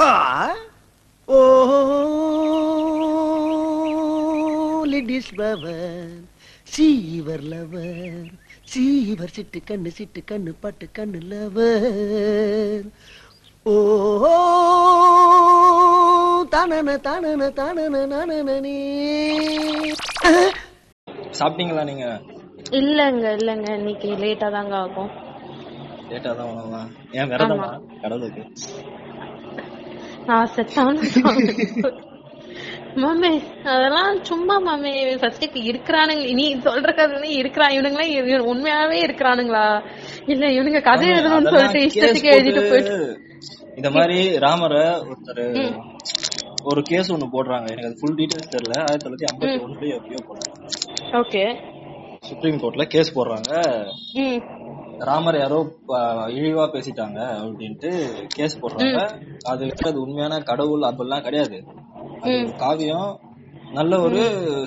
ஓ ladies power சீவர் lover சீவர் சிட்டு கண்ணு சிட்டு கண்ணு பட்டு கண்ணு லவர். ஓ தானன தானன தானன நானனே சாப்பிட்டீங்களா நீங்க? இல்லங்க இல்லங்க. இன்னைக்கு லேட்டா தாங்க ஆகும். லேட்டா தான் ஏன் விரதமா? கடவுளுக்கு. நான் செத்தான மாமே அதெல்லாம் சும்மா மாமே ஃபர்ஸ்ட் இப்ப இருக்கிறானுங்க நீ சொல்ற கதை இருக்கிறான் இவனுங்களே இவ- உண்மையாவே இருக்கிறானுங்களா? இல்ல இவனுங்க கதை எழுதணும்னு சொல்லிட்டு இஷ்டத்துக்கு எழுதிட்டு போயிட்டு. இந்த மாதிரி ராமரை ஒருத்தர் ஒரு கேஸ் ஒண்ணு போடுறாங்க. எனக்கு அது ஃபுல் டீடைல்ஸ் தெரியல. ஆயிரத்தி தொள்ளாயிரத்தி ஐம்பத்தி ஒண்ணுல எப்பயோ போடுறாங்க. ஓகே. சுப்ரீம் கோர்ட்ல கேஸ் போடுறாங்க. ராமர் யாரோ இழிவா பேசிட்டாங்க அப்படின்ட்டு கேஸ் போடுறாங்க. அது அது உண்மையான கடவுள் அப்படிலாம் கிடையாது. காவியம் நல்ல ஒரு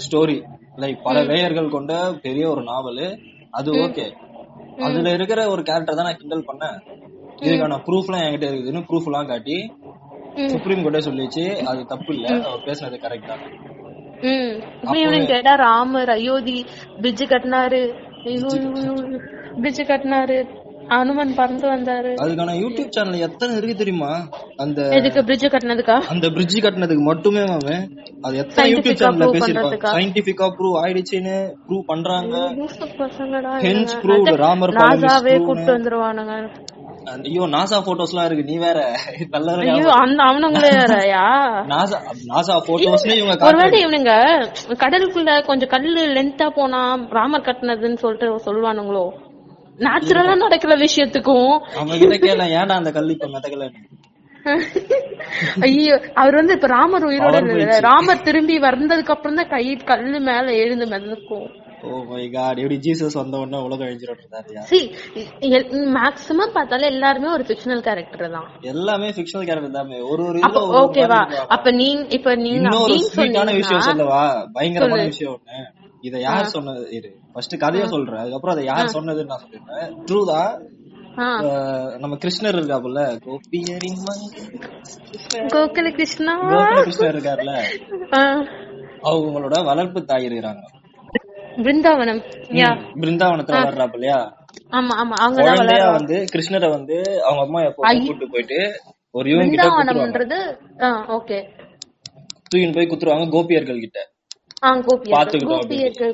ஸ்டோரி. லைக் பல லேயர்கள் கொண்ட பெரிய ஒரு நாவல். அது ஓகே. அதுல இருக்கிற ஒரு கேரக்டர் தான் நான் கிண்டல் பண்ணேன். இதுக்கான ப்ரூஃப் எல்லாம் என்கிட்ட இருக்குதுன்னு ப்ரூஃப் எல்லாம் காட்டி சுப்ரீம் கோர்ட்டே சொல்லிச்சு. அது தப்பு இல்ல. அவர் பேசுனது கரெக்ட் தான். ராமர் அயோத்தி பிரிட்ஜ் கட்டினாரு. பிரிட்ஜ் கட்டினாரு. அனுமன் பறந்து வந்தாரு. அதுக்கான யூடியூப் சேனல் எத்தனை இருக்கு தெரியுமா? அந்த எதுக்கு பிரிட்ஜ் கட்டினதுக்கா? அந்த பிரிட்ஜ் கட்டினதுக்கு மட்டுமே மாமே. அது எத்தனை யூடியூப் சேனல்ல பேசிருக்காங்க? சயின்டிபிக்கா ப்ரூவ் ஆயிடுச்சுன்னு ப்ரூவ் பண்றாங்க. ராமர் நாசாவே. கூட்டு வந்துருவானுங்க. ஐயோ நாசா போட்டோஸ் எல்லாம் இருக்கு. நீ வேற. நல்ல ஐயோ அந்த அவனுங்களே வேறயா? நாசா நாசா போட்டோஸ்ல இவங்க ஒருவேளை. இவனுங்க கடலுக்குள்ள கொஞ்சம் கல்லு லென்த்தா போனா ராமர் கட்டினதுன்னு சொல்லிட்டு சொல்லுவானுங்களோ? நேச்சுரலா நடக்கிற விஷயத்துக்கும். அவங்க கிட்ட கேள ஏன்டா அந்த கல் இப்ப மெதக்கல ஐயோ அவர் வந்து இப்ப ராமர் உயிரோட. ராமர் திரும்பி வந்ததுக்கு அப்புறம் தான் கை கல்லு மேல எழுந்து மிதக்கும். ஓ மை காட் எப்படி ஜீசஸ் வந்த உடனே உலகம் அழிஞ்சிட்டு சி மேக்சிமம் பார்த்தாலே எல்லாருமே ஒரு ஃபிக்ஷனல் கேரக்டர் தான். எல்லாமே ஃபிக்ஷனல் கேரக்டர் தான் ஒரு ஒரு அப்ப ஒரு ஒரு ஓகேவா நீங்க இப்ப நீங்க ஸ்வீட்டான விஷயம் சொல்லவா? பயங்கரமான விஷயம் ஒண்ணு. இத யார் சொன்னது? இரு. ஃபர்ஸ்ட் கதைய சொல்றேன். அதுக்கப்புறம் அதை யார் சொன்னதுன்னு நான் சொல்லிடுறேன். ட்ரூ தான். நம்ம கிருஷ்ணர் இருக்காப்புல. கோபியரின். கோகுல கிருஷ்ணா கோகுல கிருஷ்ணர் இருக்காருல்ல ஆ, அவங்களோட வளர்ப்பு தாய் இருக்கிறாங்க. பிருந்தாவனம். பிருந்தாவனத்துல வளர்றாப்பு இல்லையா ஆமா ஆமா வளர்றாங்க வந்து கிருஷ்ணரை வந்து அவங்க அம்மா எப்போ கூட்டு போயிட்டு ஒரு இவங்க கிட்ட ஓகே. தூக்கின்னு போய் குத்துருவாங்க கோபியர்கள் கிட்ட.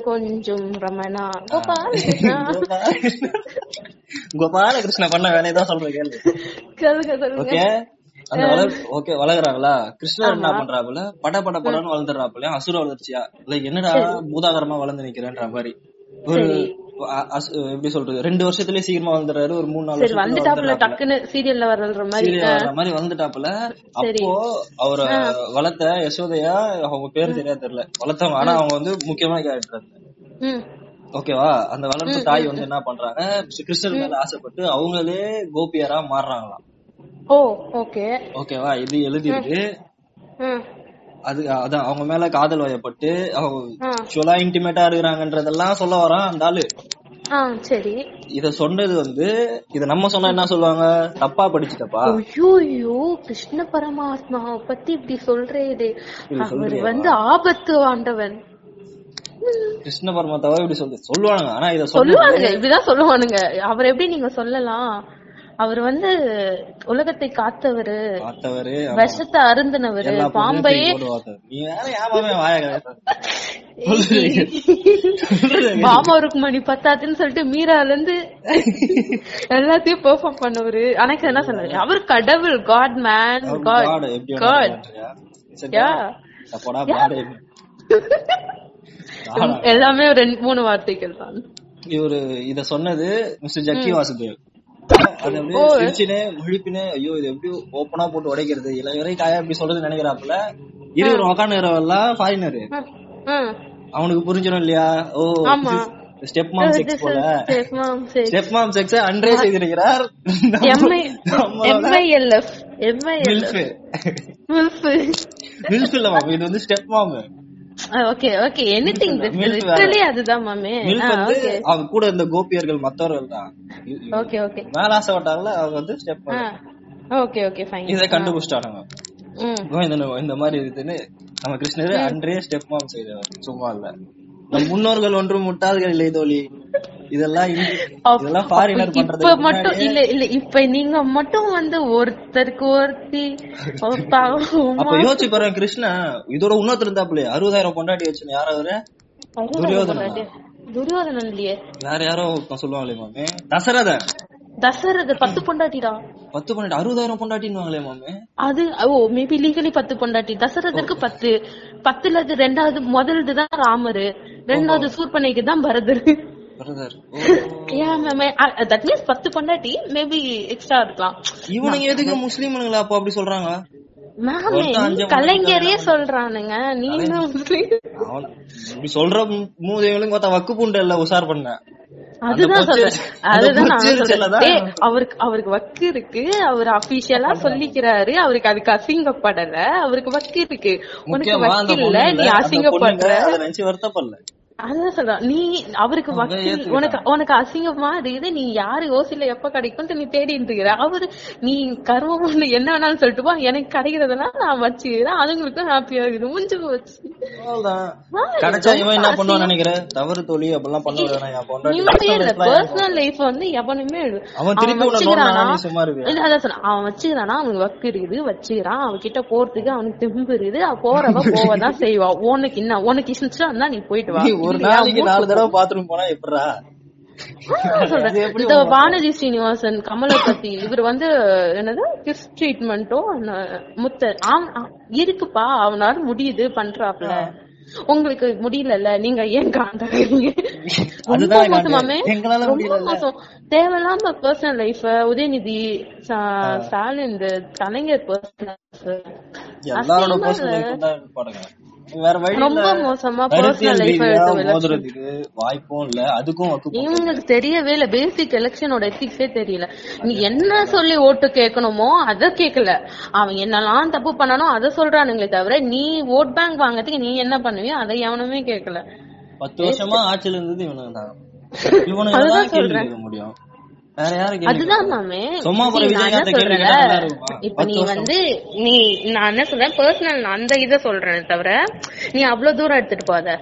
கொஞ்சம் ரமணா. கோபால் கிருஷ்ணா கோபாலகிருஷ்ண. பண்ண வேலையை தான் சொல்றேன் கேள்வி. ஓகே. அந்த வளர் ஓகே வளர்க்குறாங்களா கிருஷ்ணர் என்ன பண்றாப்புல? பட பட படன்னு வளர்ந்துடுறாப்புல அசுர வளர்ச்சியா? லைக் என்னடா பூதாகரமா வளர்ந்து நிக்கிறேன்ற மாதிரி. ஒரு எப்படி சொல்றது? ரெண்டு வருஷத்துலயே சீக்கிரமா வளர்ந்துறாரு ஒரு மூணு நாலு வந்துட்டாப்புல டக்குன்னு சீரியல்ல வர்ற மாதிரி மாதிரி வந்துட்டாப்புல. அப்போ அவரை வளர்த்த யசோதையா அவங்க பேரு சரியா தெரியல. வளர்த்தவங்க ஆனா அவங்க வந்து முக்கியமான கேரக்டர் ஓகேவா? அந்த வளர்ப்பு தாய் வந்து என்ன பண்றாங்க? கிருஷ்ணர் மேல ஆசைப்பட்டு அவங்களே கோபியரா மாறுறாங்களாம். ஓ ஓகே. ஓகேவா இது ம் அது அதான் அவங்க மேல காதல் வயப்பட்டு அவங்க. ஆக்சுவலா இன்டிமேட்டா இருக்கிறாங்கன்றதெல்லாம் சொல்ல வரான் அந்த ஆளு. சரி. இத சொன்னது வந்து இத நம்ம சொன்னா என்ன சொல்லுவாங்க? தப்பா படிச்சுட்டப்பா. ஐயோ கிருஷ்ண பரமாத்மா பத்தி இப்படி சொல்றேடே அவர் வந்து ஆபத்து ஆண்டவன். கிருஷ்ண பரமாத்தாவா இப்படி சொல்லு சொல்லுவானுங்க. ஆனா இத சொல்ல சொல்லுவானுங்க இப்படிதான் சொல்லுவானுங்க. அவர் எப்படி நீங்க சொல்லலாம்? அவர் வந்து உலகத்தை காத்தவரு விஷத்தை அருந்தினவரு பாம்பையே பாமா ருக்மணி பத்தாதுன்னு சொல்லிட்டு மீரால இருந்து எல்லாத்தையும் பெர்ஃபார்ம் பண்ணவரு. எனக்கு என்ன சொன்னாரு? அவர் கடவுள் காட் மேன் காட் காட் எல்லாமே ரெண்டு மூணு வார்த்தைகள் தான். இவரு இத சொன்னது மிஸ்டர் ஜக்கி வாசுதேவ். முழிப்பினே ஐயோ இது எப்படி ஓப்பனா போட்டு உடைக்கிறது? இளைஞரை காயா இப்படி சொல்றது நினைக்கிறாப்புல. உக்காந்துறவெல்லாம் ஃபாரினரு. அவனுக்கு புரிஞ்சிடும் இல்லையா? ஓ. ஸ்டெப் மாம் செக்ஸ் போல. ஸ்டெப் மாம் செக்ஸ் அன்றே செய்திருக்கிறார். MILF. MILF. மில்ஃப் மில்ஃப் இல்ல மாம் இது வந்து step mom okay okay anything. Literally அதுதான் மாமே. அவங்க கூட இருந்த கோபியர்கள் மத்தவர்கள் தான். ஓகே ஓகே மேல ஆசைப்பட்டாங்களா? அவங்க வந்து ஸ்டெப் ஓகே ஓகே ஃபைன் இதை. கோவிந்தன் இந்த மாதிரி இருக்குன்னு நம்ம கிருஷ்ணர் அன்றே ஸ்டெப் மாம் செய்தவர். சும்மா இல்ல. நம் முன்னோர்கள் ஒன்றும் முட்டாள்கள் இல்லை தோழி. இதெல்லாம் இதெல்லாம் ஃபாரினர் பண்றது இப்ப மட்டும் இல்ல இல்ல இப்ப நீங்க மட்டும் வந்து ஒருத்தருக்கு ஒருத்தி அப்ப யோசிச்சு பாருங்க கிருஷ்ணா. இதோட இன்னொருத்தர் இருந்தாப்ல அறுபதாயிரம் பொண்டாட்டி வச்சு யார் அவரு? துரியோதனனா? துரியோதனன் இல்லையே. யாரோ சொல்லுவாங்களே மாமே? தசரதன். தசரத பத்து பொண்டாட்டிடா. பத்து பொண்டாட்டி அறுபதாயிரம் பொண்டாட்டின்னு மாமே? அது ஓ மேபி லீகலி பத்து பொண்டாட்டி. தசரதற்கு பத்து. பத்துல அது ரெண்டாவது முதல்து தான் ராமரு. ரெண்டாவது சூர்பனைக்கு தான் பரதர். பிரதர் ஏன் தட் மீன்ஸ் பத்து பொண்டாட்டி மேபி எக்ஸ்ட்ரா இருக்கலாம் இவனுங்க எதுக்கு முஸ்லீம்னுங்களா அப்போ அப்படி சொல்றாங்க மேமே கலைஞரே சொல்றானுங்க. நீங்க முஸ்லீம்? இப்படி சொல்ற மூதைகளும் பார்த்தா வக்கு பூண்டு இல்ல உஷார் பண்ண. அதுதான் சொல்றேன். அதுதான் அவருக்கு அவருக்கு வக்கு இருக்கு. அவர் அபிஷியலா சொல்லிக்கிறாரு. அவருக்கு அதுக்கு அசிங்கப்படல. அவருக்கு வக்கு இருக்கு. உனக்கு வக்கு இல்ல நீ அசிங்கப்படுற. நினைச்சு வருத்தப்படல. அதான் சொல்றேன் நீ அவருக்கு வக்கீல். உனக்கு உனக்கு அசிங்கமா இருக்குது நீ யாரு ஓசில எப்ப கிடைக்கும்னு நீ தேடிட்டு இருக்கிற அவரு நீ கர்மம் என்ன வேணாலும் சொல்லிட்டு போ. எனக்கு கிடைக்கிறதெல்லாம் நான் வச்சுக்கிறேன். அதுங்களுக்கும் ஹாப்பியா இருக்குது. முடிஞ்சு போச்சு. கிடைச்சா இவன் என்ன பண்ணுவான்னு நினைக்கிறேன் தவறு தோழி அப்படிலாம் பண்ண வேணாம். என் பொண்டாட்டி நிம்மதியே இல்ல personal life ல பர்சனல் லைஃப் வந்து எவனுமே. அவன் திருப்பி வச்சுக்கிறானா? இல்ல அதான் சொல்றேன் அவன் வச்சுக்கிறானா? அவனுக்கு வக்கு இருக்குது. வச்சுக்கிறான். அவகிட்ட போறதுக்கு அவனுக்கு தெம்பு இருக்குது. போறவ போவதான் செய்வா. உனக்கு என்ன? உனக்கு இஷ்டம் நீ போயிட்டு வா. ஒரு நாளைக்கு நாலு தடவை பாத்ரூம் போனா எப்படா இந்த வானதி ஸ்ரீனிவாசன் கமலை பத்தி இவர் வந்து என்னது? கிஸ் ட்ரீட்மெண்ட்டும் முத்த இருக்குப்பா அவனால முடியுது பண்றாப்ல. உங்களுக்கு முடியலல்ல நீங்க ஏன் காண்டாகிறீங்க ரொம்ப. மோசமாமே ரொம்ப. மோசம். தேவையில்லாம personal life Udhayanidhi Stalin Kalaignar personal life வேற வழி ரொம்ப மோசமா பர்சனல் லைஃப் மோதுறதுக்கு வாய்ப்பும் இல்ல அதுக்கும் இவங்களுக்கு தெரியவே இல்ல. பேசிக் எலெக்ஷனோட எத்திக்ஸே தெரியல. நீ என்ன சொல்லி ஓட்டு கேட்கணுமோ அத கேக்கல. அவன் என்னெல்லாம் தப்பு பண்ணானோ அத சொல்றானுங்களே தவிர நீ ஓட் பேங்க் வாங்கறதுக்கு நீ என்ன பண்ணுவியோ அதை எவனுமே கேக்கல. பத்து வருஷமா ஆட்சியில இருந்தது இவனுங்க தான் இவனுங்க தான் முடியும். வேற யாரு கேள்வி அதுதான் மாமே சும்மா போற விஜயகாந்த் கேள்வி? இப்ப நீ. வந்து நீ நான் என்ன சொல்றேன் பர்சனல் அந்த இத சொல்றேன் தவிர நீ அவ்வளவு தூரம் எடுத்துட்டு போத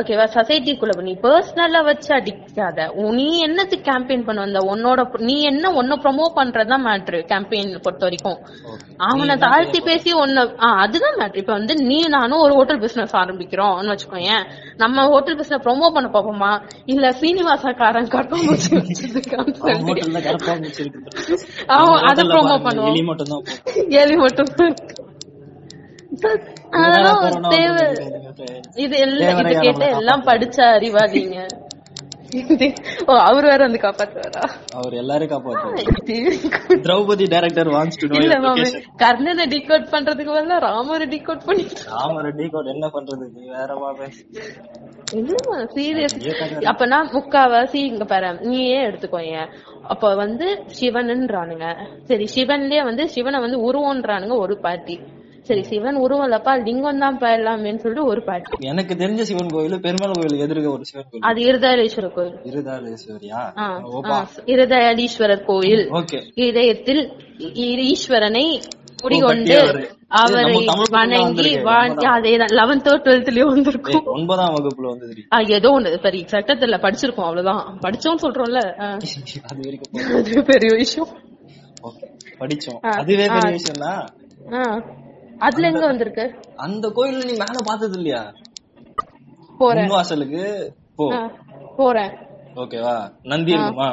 ஓகேவா சொசைட்டிக்குள்ள நீ பர்சனலா வச்சு அடிக்காத. நீ என்னத்துக்கு கேம்பெயின் பண்ண வந்த உன்னோட நீ என்ன உன்ன ப்ரொமோட் பண்றதுதான் மேட்ரு கேம்பெயின் பொறுத்த வரைக்கும். அவனை தாழ்த்தி பேசி ஒன்ன அதுதான் மேட்ரு இப்ப வந்து நீ நானும் ஒரு ஹோட்டல் பிசினஸ் ஆரம்பிக்கிறோம்னு வச்சுக்கோயேன் நம்ம ஹோட்டல் பிசினஸ் ப்ரொமோட் பண்ண பாப்போமா இல்ல சீனிவாசக்காரன் கட்டம்பூச்சி வச்சிருக்கான்னு அவன் அதை ப்ரோமோட் பண்ணுவோம் எலி மட்டும் அதெல்லாம் தேவை. இது எல்லாம் இது கேட்ட எல்லாம் படிச்ச அறிவாதீங்க. அவர் வேற வந்து காப்பாத்துவாரா? அவர் எல்லாரும் காப்பாத்து Draupathi director wants to know இல்ல மாமே. கர்ணனை டிகோட் பண்றதுக்கு பதிலா ராமரை டிகோட் பண்ணிட்டு ராம ரெட்டி கோட் என்ன பண்றது? நீ வேற பாப்பே இல்லம்மா சீரியஸ் அப்பனா முக்காவாசி இங்க பாரு நீயே எடுத்துக்கோங்க அப்ப வந்து சிவன்ன்றானுங்க. சரி சிவன்லயே வந்து சிவனை வந்து உருவம்ன்றானுங்க ஒரு பார்ட்டி சரி சிவன் உருவம் இல்லப்பா லிங்கம் தான் எல்லாமேன்னு சொல்லிட்டு ஒரு பார்ட்டி எனக்கு தெரிஞ்ச சிவன் கோயில் பெருமாள் கோயில் எதிர்க்க ஒரு சிவன் கோயில் அது இருதயாலீஸ்வரர் கோயில் ஆ, இருதயாலீஸ்வரர் கோயில் இதயத்தில் ஈஸ்வரனை குடிகொண்டு. அவரை வணங்கி வந்திருக்கு. வாழ்- அதேதான் லெவன்த்தோ டுவெல்த்லயோ வந்திருக்கும். ஒன்பதாம் வகுப்புல வந்து ஏதோ ஒண்ணு சரி சட்டத்துல படிச்சிருக்கோம் அவ்வளவுதான். படிச்சோம் சொல்றோம்ல அது பெரிய விஷயம். படிச்சோம். அதுவே. பெரிய விஷயம் தான் அதுல எங்க வந்திருக்கு? அந்த கோயில்ல நீ மேல பார்த்தது இல்லையா? போறேன். முன்வாசலுக்கு? போ. போறேன். ஓகேவா? நந்தி இருக்குமா?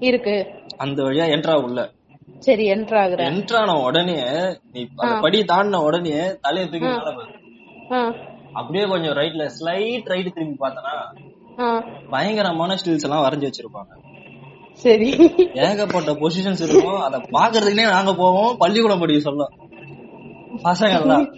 இருக்கு. அந்த வழியா என்ட்ரா உள்ள. சரி என்டர் ஆகுறேன் என்ட்ரான உடனே நீ அந்த படி தாண்டின உடனே தலையை தூக்கி அப்படியே கொஞ்சம் ரைட்ல ஸ்லைட் ரைட் திரும்பி பார்த்தனா பயங்கரமான ஸ்டில்ஸ் எல்லாம் வரைஞ்சு வச்சிருப்பாங்க. சரி. ஏகப்பட்ட பொசிஷன்ஸ் இருக்கும். அத பாக்குறதுக்குனே நாங்க போவோம். பள்ளிக்கூடம் படிக்க சொல்ல பசங்க எல்லாம்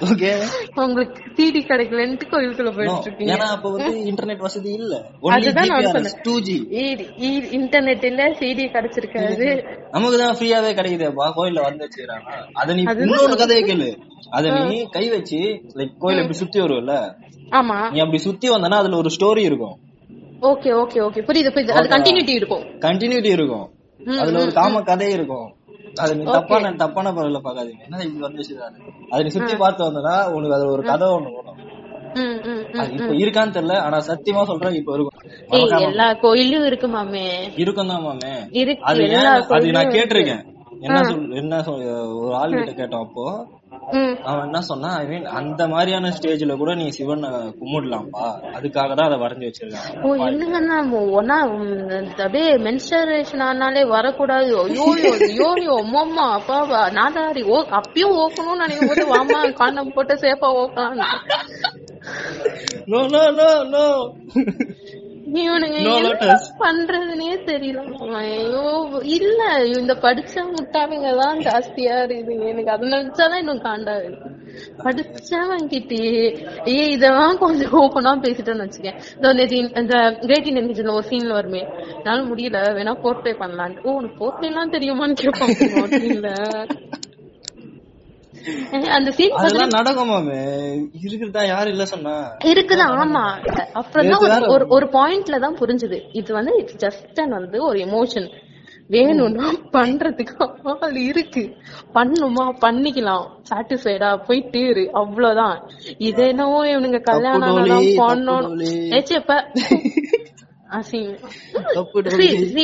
ஓகே. உங்களுக்கு சிடி கிடைக்கலன்ட்டு கோயிலுக்குள்ள போயிட்டு இருக்கீங்க ஏன்னா அப்ப வந்து இன்டர்நெட் வசதி இல்ல. அதுதான் நான் ஜிபிஆர்எஸ் சொன்னேன். டூ ஜி ஈ- ஈ- இன்டர்நெட் இல்ல சிடி கிடைச்சிருக்காது. நமக்கு தான் ஃப்ரீயாவே கிடைக்குதேப்பா கோயில்ல வந்து வச்சுக்கிறாங்க. அத நீ இன்னொரு கதையை கேளு. அத நீ கை வச்சு லைக் கோயில் இப்படி சுத்தி வருவல்ல ஆமா. நீ அப்படி சுத்தி வந்தனா அதுல ஒரு ஸ்டோரி இருக்கும். ஓகே ஓகே ஓகே புரியுது புரியுது. அது கண்டினியூட்டி இருக்கும். கண்டினியூட்டி இருக்கும். அதுல ஒரு காம கதை இருக்கும். அது நீ தப்பான தப்பான பரவல பாக்காதீங்க என்ன இது வந்துச்சு அது நீ சுத்தி பார்த்து வந்தனா உனக்கு அது ஒரு கதை ஒண்ணு வரும். ம், ம், ம். அது இப்ப இருக்கான்னு தெரியல ஆனா சத்தியமா சொல்றேன் இப்ப இருக்கும். எல்லா கோயிலும் இருக்கு மாமே. இருக்கும் தான் மாமே. அது அது நான் கேட்டிருக்கேன். என்ன சொல் என்ன சொல் ஒரு ஆள் கிட்ட கேட்டோம் அப்போ. அவன் என்ன சொன்னா ஐ மீன் அந்த மாதிரியான ஸ்டேஜ்ல கூட நீ சிவனை கும்பிடலாம்ப்பா. அதுக்காக தான் அதை வரைஞ்சு வச்சிருக்காங்க. ஓ என்னங்கன்னா ஒன்னா அப்படியே மென்ஸ்டரேஷன் ஆனாலே வரக்கூடாது. ஐயோ ஐயோ அம்மா அப்பாவா நாதாரி ஓ அப்பயும் ஓக்கணும்னு நினைக்கும் போது வாமா காண்டம் போட்டு சேஃபா ஓக்கலாம் நோ நோ நோ நோ இவனுங்க. பண்றதுனே தெரியல. ஐயோ இல்ல இந்த படிச்ச முட்டாளுங்க தான் ஜாஸ்தியா இருக்குதுங்க எனக்கு அதை நினைச்சாதான் இன்னும் காண்டா இருக்கு. படிச்சவன் கிட்டே ஏய் இதெல்லாம் கொஞ்சம் ஓப்பனா பேசிட்டேன்னு வச்சுக்கேன். இந்த கிரேட் இண்டியன் கிச்சன்ல ஒரு சீன்ல வருமே. என்னால முடியல. வேணா போர்ட் பே பண்ணலான்ட்டு. ஓ உனக்கு போர்ட் எல்லாம் தெரியுமான்னு கேட்பாங்க அந்த சீன் அதெல்லாம் நடக்குமாமே? இருக்குதா? யாரு இல்ல சொன்னா. இருக்குது? ஆமா. அப்புறம் ஒரு- ஒரு பாயிண்ட்ல தான் புரிஞ்சுது. இது வந்து இட்ஸ் ஜஸ்ட் வந்து ஒரு எமோஷன் வேணும்னா பண்றதுக்கு ஆள் இருக்கு. பண்ணுமா? பண்ணிக்கலாம். சாட்டிஸ்ஃபைடா போயிட்டு இரு அவ்வளவுதான் இது என்னவோ இவனுங்க கல்யாணம் பண்ணணும்.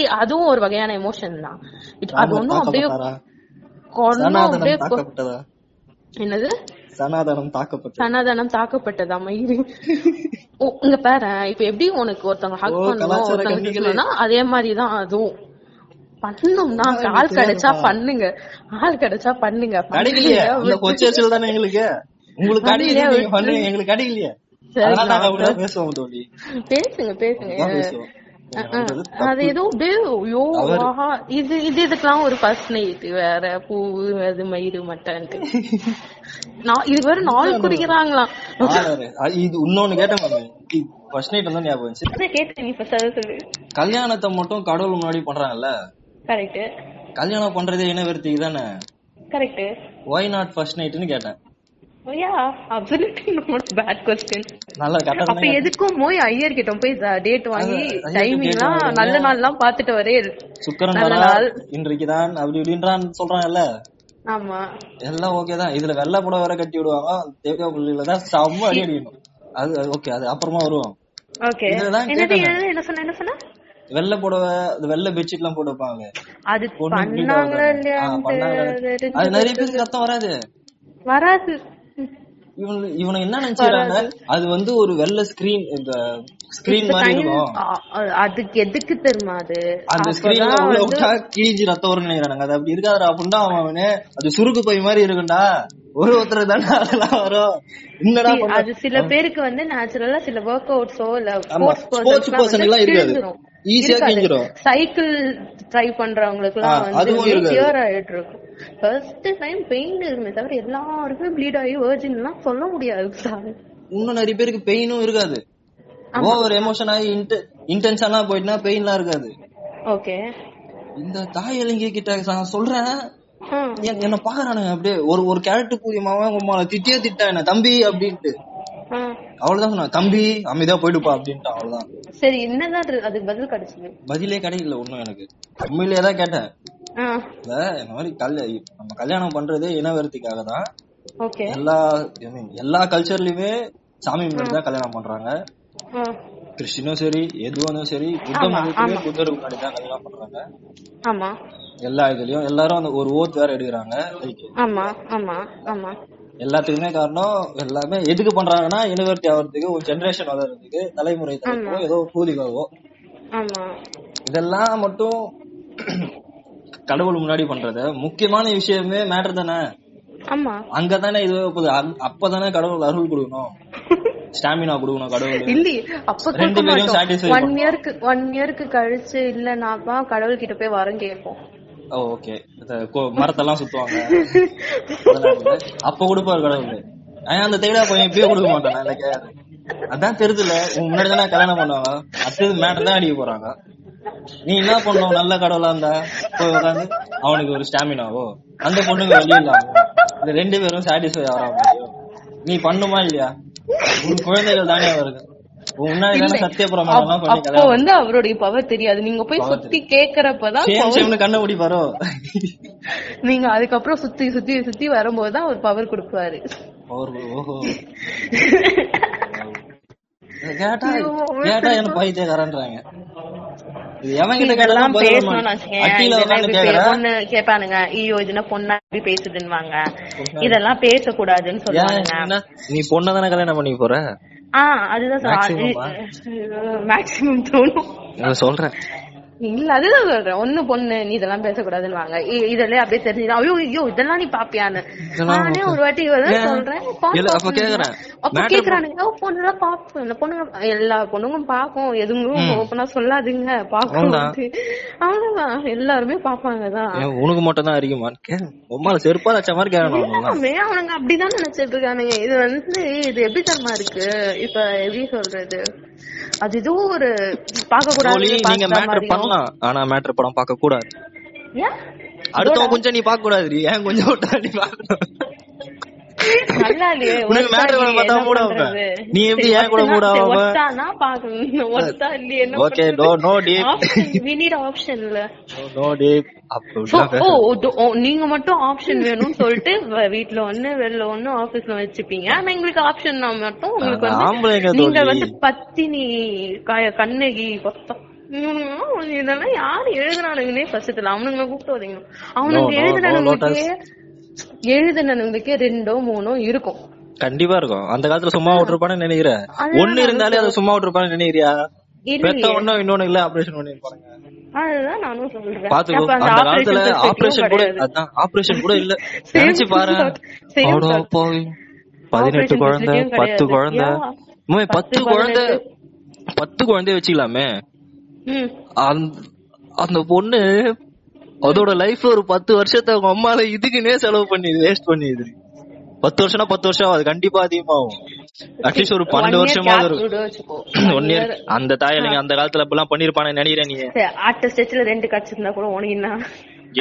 அதுவும் ஒரு வகையான எமோஷன் தான். அது ஒண்ணும் அப்படியே கொன்னும் அப்படியே என்னது? சனாதனம் தாக்கப்பட்டது. சனாதனம் தாக்கப்பட்டதா மயிறு ஓ, இங்க பாரு இப்ப எப்படி உனக்கு ஒருத்தவங்க ஹக் ஒருத்தவங்க. கிட்டனா அதே மாதிரிதான் அதுவும். பண்ணணும்னா ஆள் கிடைச்சா பண்ணுங்க. ஆள் கிடைச்சா பண்ணுங்க. கிடைக்கலையே எங்களுக்கு? உங்களுக்கு கிடைக்கலையே எங்களுக்கு கிடைக்கலையே பேசுங்க பேசுங்க. அது ஏதோ ஐயோ ஆஹா, இது இது இதுக்கெல்லாம் ஒரு ஃபர்ஸ்ட் நைட் வேற பூ அது மயிறு மட்டன்ட்டு. நான் இது வேற நாள் குடிக்கிறாங்களாம். இது இன்னொன்னு கேட்டேன் மேம் ஃபர்ஸ்ட் நைட் வந்து ஞாபகம் வந்துச்சு. கேட்டேன் நீ ஃபர்ஸ்ட் அதை சொல்லு. கல்யாணத்தை மட்டும் கடவுள் முன்னாடி பண்றாங்கல்ல? கரெக்ட் கல்யாணம் பண்றதே இனவெருத்திக்கு தானே? கரெக்ட் ஒய் நாட் ஃபர்ஸ்ட் நைட்னு கேட்டேன். அப்சல்யூட்லி நாட் பேட் அப்ப எதுக்கும் போய் ஐயர் கிட்ட போய் டேட் வாங்கி டைமிங்லாம். நல்ல நாள்லாம் பாத்துட்டு வரே. சுக்கரன் நல்ல வரா நாள். இன்றைக்கு தான் அப்படி இப்படின்றான் ஆமா. எல்லாம் ஓகே தான். இதுல வெள்ளை புடவை வேற கட்டி விடுவாங்க. தேவையா புள்ளில தான் செம்ம அடி அடிக்கணும். அது ஓகே அது அப்புறமா வருவோம். ஓகே? என்ன சொன்ன என்ன சொன்ன? வெள்ளை புடவை வெள்ளை பெட்ஷீட் எல்லாம் போட்டு வைப்பாங்க அது பொண்ணு bleed பண்ணாங்களா ஆகுது. ஆ, பண்ணாங்களா? இல்லையா அது நிறைய பேருக்கு ரத்தம் வராது. வராது. இவனு இவனை என்ன நினைச்சுக்கிறாங்க? அது வந்து ஒரு வெள்ளை ஸ்கிரீன் இந்த ஸ்கிரீன் மாதிரி இருக்கும். அ- அ- அதுக்கு எதுக்கு தெரியுமா அது? அந்த ஸ்கிரீன்ல உள்ள விட்டா கிழிஞ்சு ரத்தம் வரும்னு நினைக்கிறாங்க அது அப்படி இருக்காதுடா அப்படின்னா அவன் அது சுருக்கு பை மாதிரி இருக்கும்டா. ஒரு ஒருத்தர் தானே அதெல்லாம் வரும். என்னடா அது சில பேருக்கு வந்து நேச்சுரலா சில ஒர்க் அவுட்ஸோ இல்ல ஸ்போர்ட்ஸ் person எல்லாம் இருக்காது. ஆ கிழிஞ்சிரும். சைக்கிள் ட்ரை பண்றவங்களுக்கு எல்லாம் வந்து. கிளியர் ஆயிட்டு இருக்கும். ஃபர்ஸ்ட் டைம் பெயின் இருக்குமே தவிர எல்லாருக்குமே ப்ளீட் ஆகி வேர்ஜின் எல்லாம் சொல்ல முடியாது. சார் இன்னும் நிறைய பேருக்கு பெயினும் இருக்காது. ஓவர் எமோஷன் ஆகி இன்டென்ஷனா போயிட்டுனா பெயின்லாம் இருக்காது. ஓகே இந்த தாய் இலங்கை கிட்ட நான் சொல்றேன். என்- என்ன பாக்குறானுங்க அப்படியே ஒரு ஒரு கேரக்டர் பூரியமாவன் உமால திட்டியே திட்டா என்ன. தம்பி அப்படின்ட்டு. அவ்வளவுதான் சொன்னா தம்பி அமைதியா போயிடுப்பா அப்படின்ட்டு அவ்வளவுதான். சரி என்னதான் அது- அதுக்கு பதில் கிடைச்சது? பதிலே கிடைக்கல ஒண்ணும் எனக்கு. உண்மையிலேயே தான் கேட்டேன். இந்த மாதிரி கல்ய நம்ம கல்யாணம் பண்றதே இனவெருத்திக்காக தான். எல்லா mean, எல்லா கல்ச்சர்லயுமே சாமி முன்னாடி தான் கல்யாணம் பண்றாங்க. கிறிஸ்டினும் சரி எதுவானும் சரி புத்த மதத்திலே ஆமா. புத்தருக்கு முன்னாடி தான் கல்யாணம் பண்றாங்க. ஆமா. எல்லா இதுலயும் எல்லாரும் அந்த ஒரு ஓத் வேற எடுக்கிறாங்க. ஆமா ஆமா ஆமா. எல்லாத்துக்குமே காரணம் எல்லாமே எதுக்கு பண்றாங்கன்னா யூனிவர்சிட்டி ஆகிறதுக்கு ஒரு ஜெனரேஷன் வளர்றதுக்கு தலைமுறை தலைக்கோ ஏதோ கூலிக்காவோ ஆமா. இதெல்லாம் மட்டும் கடவுள் முன்னாடி பண்றது முக்கியமான விஷயமே மேட்டர் தானே? ஆமா. அங்கதானே இது போகுது. அப்பதானே கடவுள் அருள் கொடுக்கணும். ஸ்டாமினா கொடுக்கணும் கடவுள் இல்லையே அப்ப ரெண்டு மாட்டோம் satisfy ஒன் இயர்க்கு ஒன் இயர்க்கு கழிச்சு இல்லனாப்பா கடவுள் கிட்ட போய் வரம் கேட்போம். ஓகே மரத்தெல்லாம் சுத்துவாங்க. அப்ப கொடுப்பாரு கடவுள். ஏன் அந்த தேடா பையன் இப்பயே கொடுக்க மாட்டான் அதான் தெரியுதுல முன்னாடி தானே கல்யாணம் பண்ணுவாங்க. அடுத்தது மேட்டர் தான் அடிக்க போறாங்க. நீ என்ன பண்ணும்? நல்ல கடவுளா இருந்தா? போய் உட்காந்து அவனுக்கு ஒரு ஸ்டாமினாவோ? அந்த பொண்ணுக்கு வழி இல்லாமோ இந்த ரெண்டு பேரும் சாட்டிஸ்ஃபை ஆக முடியும் நீ பண்ணுமா இல்லையா? குழந்தைகள் தானே வருது அப்போ வந்து அவருடைய பவர் தெரியாது. நீங்க போய் சுத்தி கேக்குறப்பதான் கண்ண பாரோ நீங்க அதுக்கப்புறம் சுத்தி சுத்தி சுத்தி வரும்போதுதான் அவர் பவர் கொடுப்பாரு. கேட்டா கேட்டா என்ன பைத்தியக்காரன்றாங்க. இதெல்லாம் பேசணும்னு பொண்ணு கேட்பானுங்க ஐயோ இதுனா பொண்ணா பேசுதுன்னுவாங்க. இதெல்லாம் பேசக்கூடாதுன்னு சொல்லுவாங்க? நீ பொண்ண தானே கல்யாணம் பண்ணி போற? ஆ அதுதான்? மேக்சிமம் தோணும். நான் சொல்றேன். இல்ல அதுதான் சொல்றேன் ஒண்ணு பொண்ணு நீ இதெல்லாம் பேசக்கூடாதுன்னுவாங்க. இ- இதெல்லாம் அப்படியே தெரிஞ்சு ஐயோ ஐயோ இதெல்லாம் நீ பாப்பியான்னு. நானே ஒரு வாட்டி? சொல்றேன் அப்ப கேக்குறானுங்க "ஓ, பொண்ணுலாம் பாப்போம் பொண்ணுங்க எல்லா பொண்ணுங்களும் பாக்கும். எதுவும் ஓப்பனா சொல்லாதுங்க பாக்கும் அவ்வளவுதான். எல்லாருமே பாப்பாங்கதான் உனக்கு மட்டும் தான் அறியுமா செருப்பா வச்ச மாதிரி கேட்கணும் அவனுங்க அப்படிதான் நினைச்சிட்டு இருக்கானுங்க. இது வந்து இது எப்படி தரமா இருக்கு? இப்ப எப்படி சொல்றது? அது ஏதோ ஒரு பார்க்க கூடாது நீங்க மேட்டர் பண்ணலாம். ஆனா மேட்டர் படம் பார்க்க கூடாது அடுத்தவன் கொஞ்சம் நீ பார்க்க கூடாது ஏன் கொஞ்சம் நீ பார்க்கணும்? நல்லா இல்லையே உனக்கு வேணும் பார்த்தா மூட. நீ எப்படி கூட என்ன option இல்ல நோ ஓ ஓ, ஓ, நீங்க மட்டும் ஆப்ஷன் வேணும்னு சொல்லிட்டு வ- வீட்ல ஒண்ணு வெளில ஒண்ணு ஆபீஸ்ல வச்சுப்பீங்க. ஆனா எங்களுக்கு ஆப்ஷன் மட்டும் உங்களுக்கு வந்து நீங்க. வந்து பத்தினி கண்ணகி இவனுங்க இதெல்லாம் யாரு எழுதுனானுங்கன்னே ஃபர்ஸ்ட்ல அவனுங்க கூப்பிட்டு வரீங்க அவனுங்க No, எழுதுனானுங்களுக்கே ரெண்டோ மூணோ இருக்கும். கண்டிப்பா இருக்கும். அந்த காலத்துல சும்மா விட்டுருப்பான்னு நினைக்கிறேன் ஒண்ணு இருந்தாலே அதை சும்மா விட்டுருப்பான்னு நினைக்கிறியா? பெத்த ஒண்ணும் இன்னொன்னு இல்ல ஆபரேஷன் பண்ணிருப்பாங்க அதுதான் நானும் சொல்றேன். பாத்துக்கோ அந்த காலத்துல ஆபரேஷன் கூட. அதான் ஆபரேஷன் கூட இல்ல. நினைச்சு பாரு. போய் பதினெட்டு குழந்தை பத்து. குழந்தை. பத்து குழந்தை பத்து குழந்தைய வச்சுக்கலாமே. அந்த பொண்ணு அதோட லைஃப் ஒரு பத்து வருஷத்தை அவங்க அம்மால இதுக்குன்னே செலவு பண்ணி வேஸ்ட் பண்ணிது பத்து வருஷம்னா பத்து வருஷம் அது கண்டிப்பா அதிகமாகும். அட்லீஸ்ட் ஒரு பன்னெண்டு வருஷமா இருக்கும். ஒன் இயர் அந்த தாயலிங்க அந்த காலத்துல இப்பெல்லாம் பண்ணிருப்பானு நினைக்கிறேன் நீ அடுத்த ஸ்டெச்ல ரெண்டு கடிச்சிருந்தா கூட உனக்கு என்ன?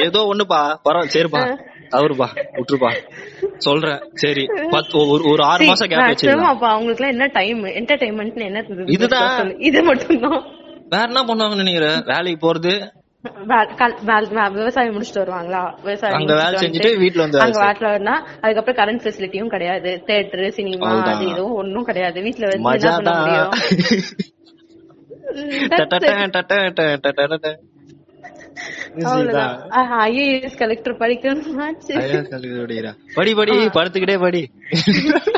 ஏதோ ஒண்ணுப்பா. பரவாயில்ல சரிப்பா. அவருப்பா. விட்டுருப்பா. சொல்றேன். சரி. பத்து ஒரு ஒரு ஆறு மாசம் கேப் வச்சிருக்கேன் அப்ப அவங்களுக்கு எல்லாம் என்ன டைம் என்டர்டைன்மெண்ட் என்ன? இதுதான். இது மட்டும் தான் வேற என்ன பண்ணுவாங்கன்னு நினைக்கிறேன் வேலைக்கு போறது விவசாயம் முடிச்சிட்டு வருவாங்களா? விவசாயம் அங்க வேலை செஞ்சுட்டு வீட்டுல வந்து அங்க வேலை வரனா அதுக்கப்புறம் கரண்ட் ஃபெசிலிட்டியும் கிடையாது. Theatre cinema. அது இதுவும் ஒண்ணும் கிடையாது. வீட்ல வந்து என்ன பண்ண முடியும்? ஐஏஎஸ் கலெக்டர் படிக்கணும் படி படி படுத்துக்கிட்டே படி.